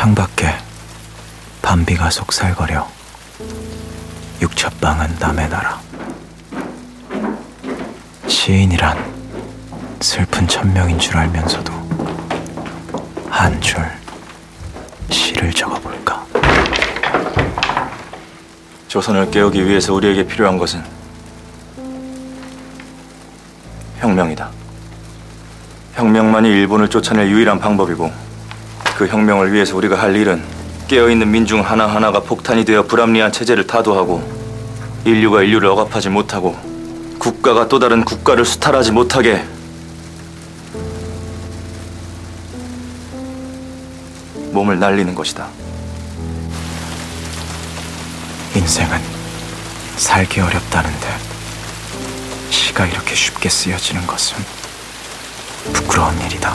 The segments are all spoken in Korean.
창밖에 밤비가 속살거려 육첩방은 남의 나라 시인이란 슬픈 천명인 줄 알면서도 한 줄 시를 적어볼까 조선을 깨우기 위해서 우리에게 필요한 것은 혁명이다. 혁명만이 일본을 쫓아낼 유일한 방법이고 그 혁명을 위해서 우리가 할 일은 깨어있는 민중 하나하나가 폭탄이 되어 불합리한 체제를 타도하고 인류가 인류를 억압하지 못하고 국가가 또 다른 국가를 수탈하지 못하게 몸을 날리는 것이다. 인생은 살기 어렵다는데 시가 이렇게 쉽게 쓰여지는 것은 부끄러운 일이다.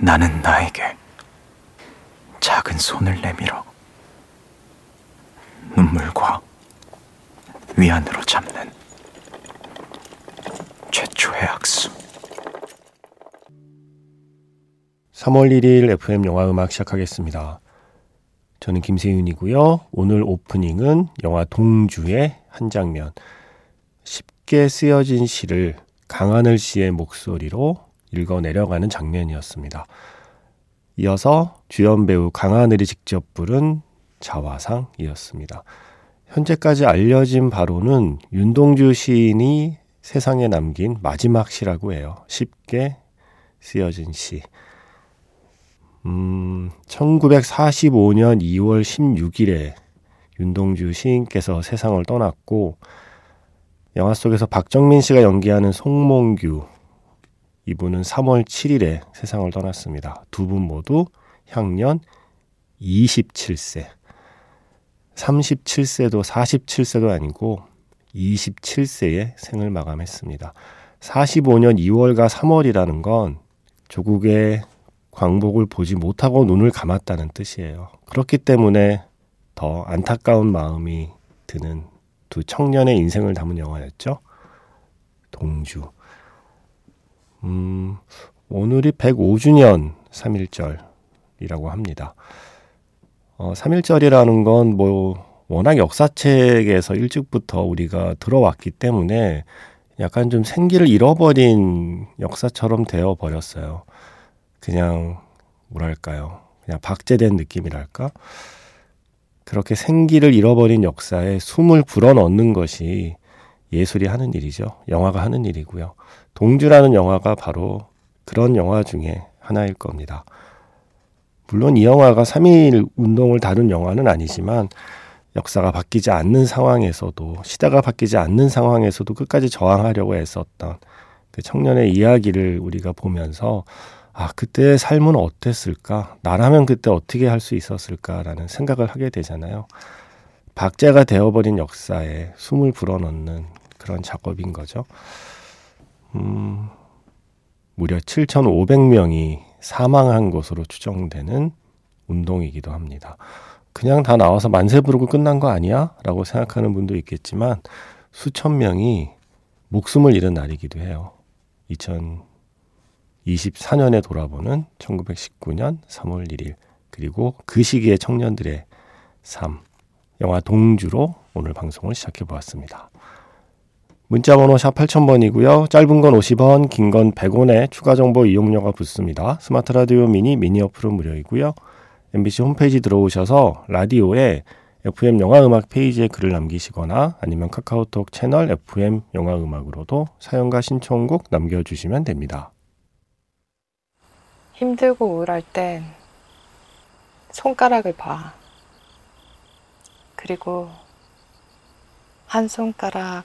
나는 나에게 작은 손을 내밀어 눈물과 위안으로 잡는 최초의 악수. 3월 1일 FM 영화 음악 시작하겠습니다. 저는 김세윤이고요. 오늘 오프닝은 영화 동주의 한 장면. 쉽게 쓰여진 시를 강하늘 씨의 목소리로 읽어 내려가는 장면이었습니다. 이어서 주연 배우 강하늘이 직접 부른 자화상이었습니다. 현재까지 알려진 바로는 윤동주 시인이 세상에 남긴 마지막 시라고 해요. 쉽게 쓰여진 시. 음, 1945년 2월 16일에 윤동주 시인께서 세상을 떠났고, 영화 속에서 박정민 씨가 연기하는 송몽규, 이분은 3월 7일에 세상을 떠났습니다. 두 분 모두 향년 27세. 37세도 47세도 아니고 27세에 생을 마감했습니다. 45년 2월과 3월이라는 건 조국의 광복을 보지 못하고 눈을 감았다는 뜻이에요. 그렇기 때문에 더 안타까운 마음이 드는 두 청년의 인생을 담은 영화였죠. 동주. 음, 오늘이 105주년 3.1절이라고 합니다. 어, 3.1절이라는 건 뭐, 워낙 역사책에서 일찍부터 우리가 들어왔기 때문에 약간 좀 생기를 잃어버린 역사처럼 되어 버렸어요. 그냥, 뭐랄까요. 그냥 박제된 느낌이랄까? 그렇게 생기를 잃어버린 역사에 숨을 불어넣는 것이 예술이 하는 일이죠. 영화가 하는 일이고요. 동주라는 영화가 바로 그런 영화 중에 하나일 겁니다. 물론 이 영화가 3.1 운동을 다룬 영화는 아니지만 역사가 바뀌지 않는 상황에서도 시대가 바뀌지 않는 상황에서도 끝까지 저항하려고 애썼던 그 청년의 이야기를 우리가 보면서 아 그때의 삶은 어땠을까 나라면 그때 어떻게 할 수 있었을까라는 생각을 하게 되잖아요. 박제가 되어버린 역사에 숨을 불어넣는 그런 작업인 거죠. 음, 무려 7,500명이 사망한 것으로 추정되는 운동이기도 합니다. 그냥 다 나와서 만세 부르고 끝난 거 아니야? 라고 생각하는 분도 있겠지만 수천 명이 목숨을 잃은 날이기도 해요. 2024년에 돌아보는 1919년 3월 1일 그리고 그 시기의 청년들의 삶 영화 동주로 오늘 방송을 시작해 보았습니다. 문자번호 샵 8000번이고요. 짧은 건 50원, 긴 건 100원에 추가 정보 이용료가 붙습니다. 스마트 라디오 미니 미니 어플은 무료이고요. MBC 홈페이지 들어오셔서 라디오에 FM 영화 음악 페이지에 글을 남기시거나 아니면 카카오톡 채널 FM 영화 음악으로도 사연과 신청곡 남겨주시면 됩니다. 힘들고 우울할 땐 손가락을 봐. 그리고 한 손가락,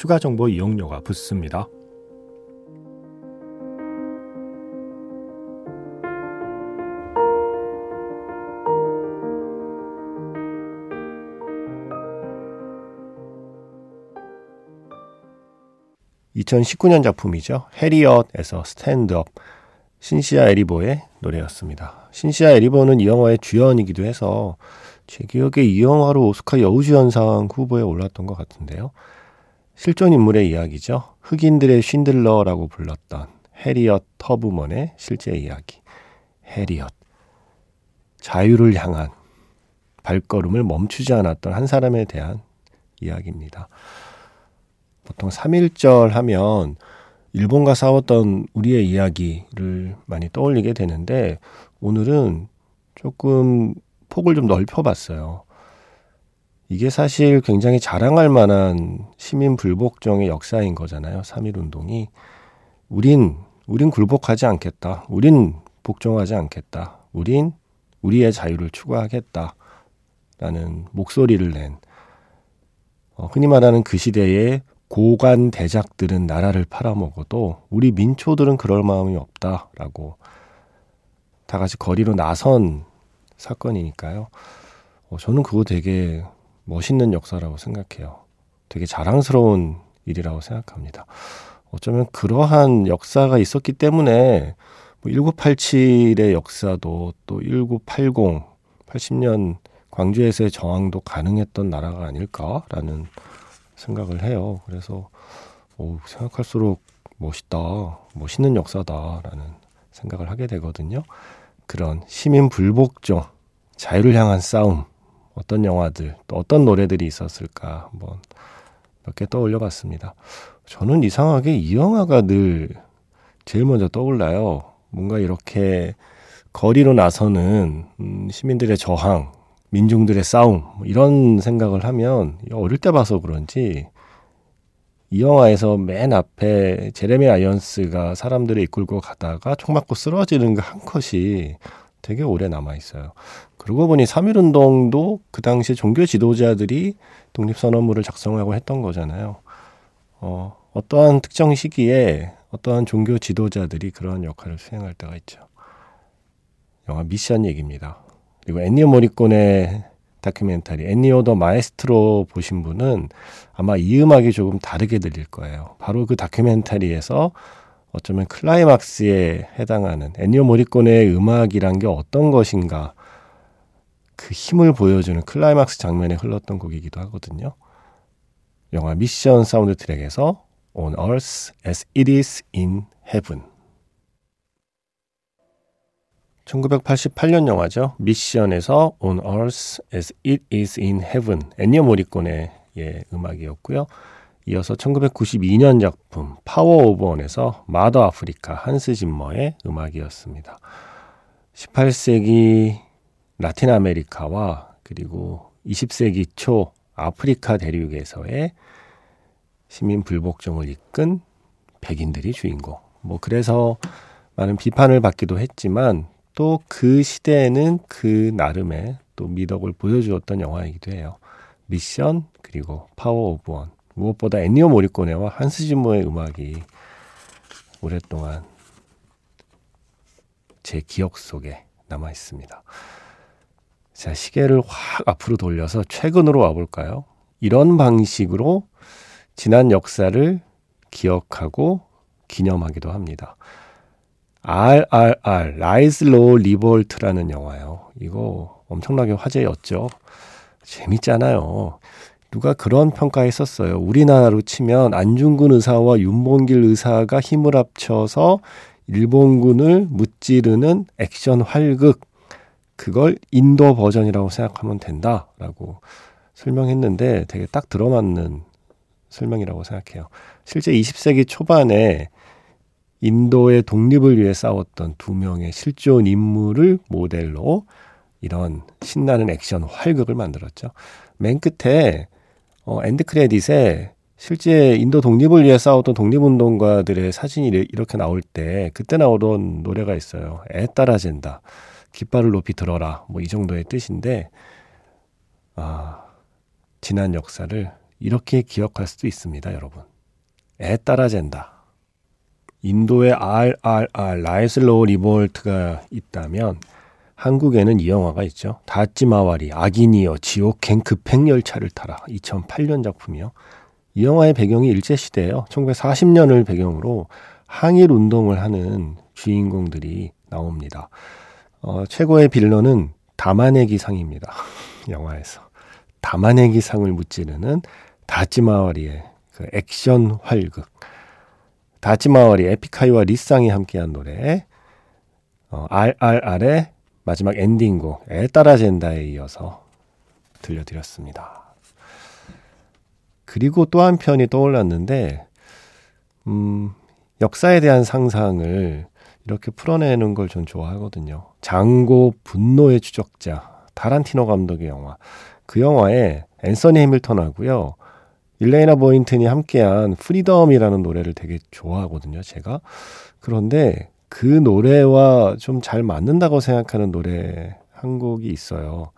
추가 정보 이용료가 붙습니다. (2019년) 작품이죠 해리엇에서 스탠드업 신시아 에리보의 노래였습니다. 신시아 에리보는 이 영화의 주연이기도 해서 제 기억에 이 영화로 오스카 여우주연상 후보에 올랐던 것 같은데요. 실존 인물의 이야기죠. 흑인들의 쉰들러라고 불렀던 해리엇 터브먼의 실제 이야기. 해리엇. 자유를 향한 발걸음을 멈추지 않았던 한 사람에 대한 이야기입니다. 보통 3.1절 하면 일본과 싸웠던 우리의 이야기를 많이 떠올리게 되는데 오늘은 조금 폭을 좀 넓혀봤어요. 이게 사실 굉장히 자랑할 만한 시민 불복종의 역사인 거잖아요. 3.1 운동이. 우린, 우린 굴복하지 않겠다. 우린 복종하지 않겠다. 우린 우리의 자유를 추구하겠다. 라는 목소리를 낸, 어, 흔히 말하는 그 시대의 고관 대작들은 나라를 팔아먹어도 우리 민초들은 그럴 마음이 없다라고 다 같이 거리로 나선 사건이니까요. 어, 저는 그거 되게 멋있는 역사라고 생각해요. 되게 자랑스러운 일이라고 생각합니다. 어쩌면 그러한 역사가 있었기 때문에 뭐 1987의 역사도 또 1980, 80년 광주에서의 저항도 가능했던 나라가 아닐까라는 생각을 해요. 그래서 오, 생각할수록 멋있다, 멋있는 역사다라는 생각을 하게 되거든요. 그런 시민 불복종, 자유를 향한 싸움, 어떤 영화들, 또 어떤 노래들이 있었을까 한번 몇 개 떠올려 봤습니다. 저는 이상하게 이 영화가 늘 제일 먼저 떠올라요. 뭔가 이렇게 거리로 나서는 음, 시민들의 저항, 민중들의 싸움 뭐 이런 생각을 하면 어릴 때 봐서 그런지 이 영화에서 맨 앞에 제레미 아이언스가 사람들을 이끌고 가다가 총 맞고 쓰러지는 그 한 컷이 되게 오래 남아 있어요. 그러고 보니 3.1 운동도 그 당시에 종교 지도자들이 독립선언문을 작성하고 했던 거잖아요. 어, 어떠한 특정 시기에 어떠한 종교 지도자들이 그런 역할을 수행할 때가 있죠. 영화 미션 얘기입니다. 그리고 애니오 모리콘의 다큐멘터리 애니오 더 마에스트로 보신 분은 아마 이 음악이 조금 다르게 들릴 거예요. 바로 그 다큐멘터리에서 어쩌면 클라이막스에 해당하는 애니오 모리콘의 음악이란 게 어떤 것인가 그 힘을 보여주는 클라이막스 장면에 흘렀던 곡이기도 하거든요. 영화 미션 사운드 트랙에서 On Earth as It Is in Heaven 1988년 영화죠. 미션에서 On Earth as It Is in Heaven 엔니오 예, 음악이었고요. 이어서 1992년 작품 Power of One에서 Mother Africa 한스 짐머의 음악이었습니다. 18세기 라틴 아메리카와 그리고 20세기 초 아프리카 대륙에서의 시민 불복종을 이끈 백인들이 주인공. 뭐 그래서 많은 비판을 받기도 했지만 또 그 시대에는 그 나름의 또 미덕을 보여주었던 영화이기도 해요. 미션 그리고 Power of One 무엇보다 엔니오 모리코네와 한스 짐머의 음악이 오랫동안 제 기억 속에 남아 있습니다. 자, 시계를 확 앞으로 돌려서 최근으로 와볼까요? 이런 방식으로 지난 역사를 기억하고 기념하기도 합니다. RRR, Rise Roar Revolt라는 영화요. 이거 엄청나게 화제였죠. 재밌잖아요. 누가 그런 평가했었어요. 우리나라로 치면 안중근 의사와 윤봉길 의사가 힘을 합쳐서 일본군을 무찌르는 액션 활극. 그걸 인도 버전이라고 생각하면 된다라고 설명했는데 되게 딱 들어맞는 설명이라고 생각해요. 실제 20세기 초반에 인도의 독립을 위해 싸웠던 두 명의 실존 인물을 모델로 이런 신나는 액션 활극을 만들었죠. 맨 끝에 어, end credit에 실제 인도 독립을 위해 싸웠던 독립운동가들의 사진이 이렇게 나올 때 그때 나오던 노래가 있어요. Etthara Jenda. 깃발을 높이 들어라. 뭐 이 정도의 뜻인데 아, 지난 역사를 이렇게 기억할 수도 있습니다, 여러분. Etthara Jenda. 인도의 RRR Rise Roar Revolt가 있다면 한국에는 이 영화가 있죠. 다찌마와리 악인이여 지옥행 급행열차를 타라 2008년 작품이요. 이 영화의 배경이 일제시대예요. 1940년을 배경으로 항일 운동을 하는 주인공들이 나옵니다. 어, 최고의 빌런은 다마네기 상입니다. 영화에서. 다마네기 상을 무찌르는 다찌마와리의 그 액션 활극. 다찌마와리 에픽하이와 리쌍이 함께한 노래 어, RRR의 마지막 엔딩곡 에따라젠다에 이어서 들려드렸습니다. 그리고 또 한 편이 떠올랐는데 음, 역사에 대한 상상을 이렇게 풀어내는 걸 전 좋아하거든요. 장고 분노의 추적자 타란티노 감독의 영화. 그 영화에 앤서니 해밀턴하고요. 일레이나 보인튼이 함께한 Freedom이라는 노래를 되게 좋아하거든요, 제가. 그런데 그 노래와 좀 잘 맞는다고 생각하는 노래 한 곡이 있어요.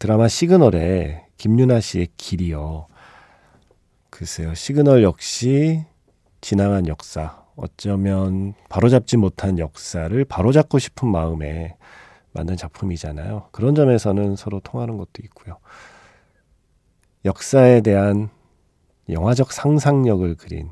드라마 시그널에 김유나 씨의 길이요. 글쎄요, 시그널 역시 지나간 역사, 어쩌면 바로잡지 못한 역사를 바로잡고 싶은 마음에 만든 작품이잖아요. 그런 점에서는 서로 통하는 것도 있고요. 역사에 대한 영화적 상상력을 그린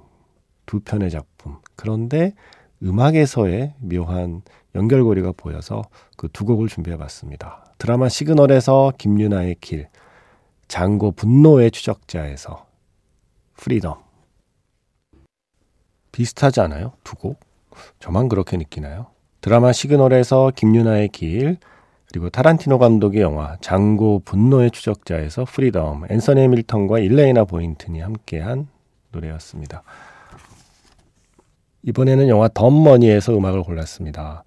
두 편의 작품. 그런데 음악에서의 묘한 연결고리가 보여서 그 두 곡을 준비해 봤습니다. 드라마 시그널에서 김유나의 길, 장고 분노의 추적자에서 Freedom. 비슷하지 않아요? 두 곡? 저만 그렇게 느끼나요? 드라마 시그널에서 김유나의 길, 그리고 타란티노 감독의 영화 장고 분노의 추적자에서 Freedom, 앤서니 해밀턴과 일레이나 보인튼이 함께한 노래였습니다. 이번에는 영화 Dumb Money에서 음악을 골랐습니다.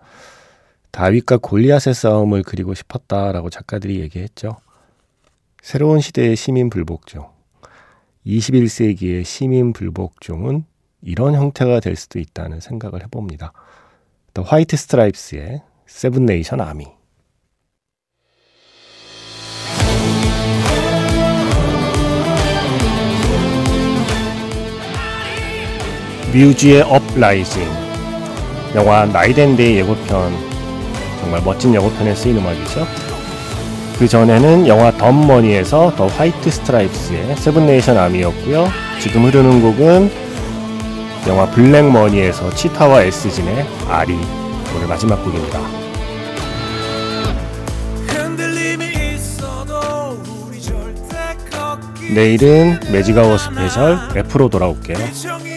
다윗과 골리앗의 싸움을 그리고 싶었다라고 작가들이 얘기했죠. 새로운 시대의 시민 불복종, 21세기의 시민 불복종은 이런 형태가 될 수도 있다는 생각을 해봅니다. 더 화이트 스트라이프스의 Seven Nation Army. 뮤즈의 Uprising 영화 Knight and Day 예고편 정말 멋진 예고편에 쓰인 음악이죠. 그 전에는 영화 Dumb Money에서 더 화이트 스트라이프스의 Seven Nation Army였고요. 지금 흐르는 곡은 영화 블랙머니에서 치타와 에스진의 아리 오늘 마지막 곡입니다. 내일은 매직아워 스페셜 F로 돌아올게요.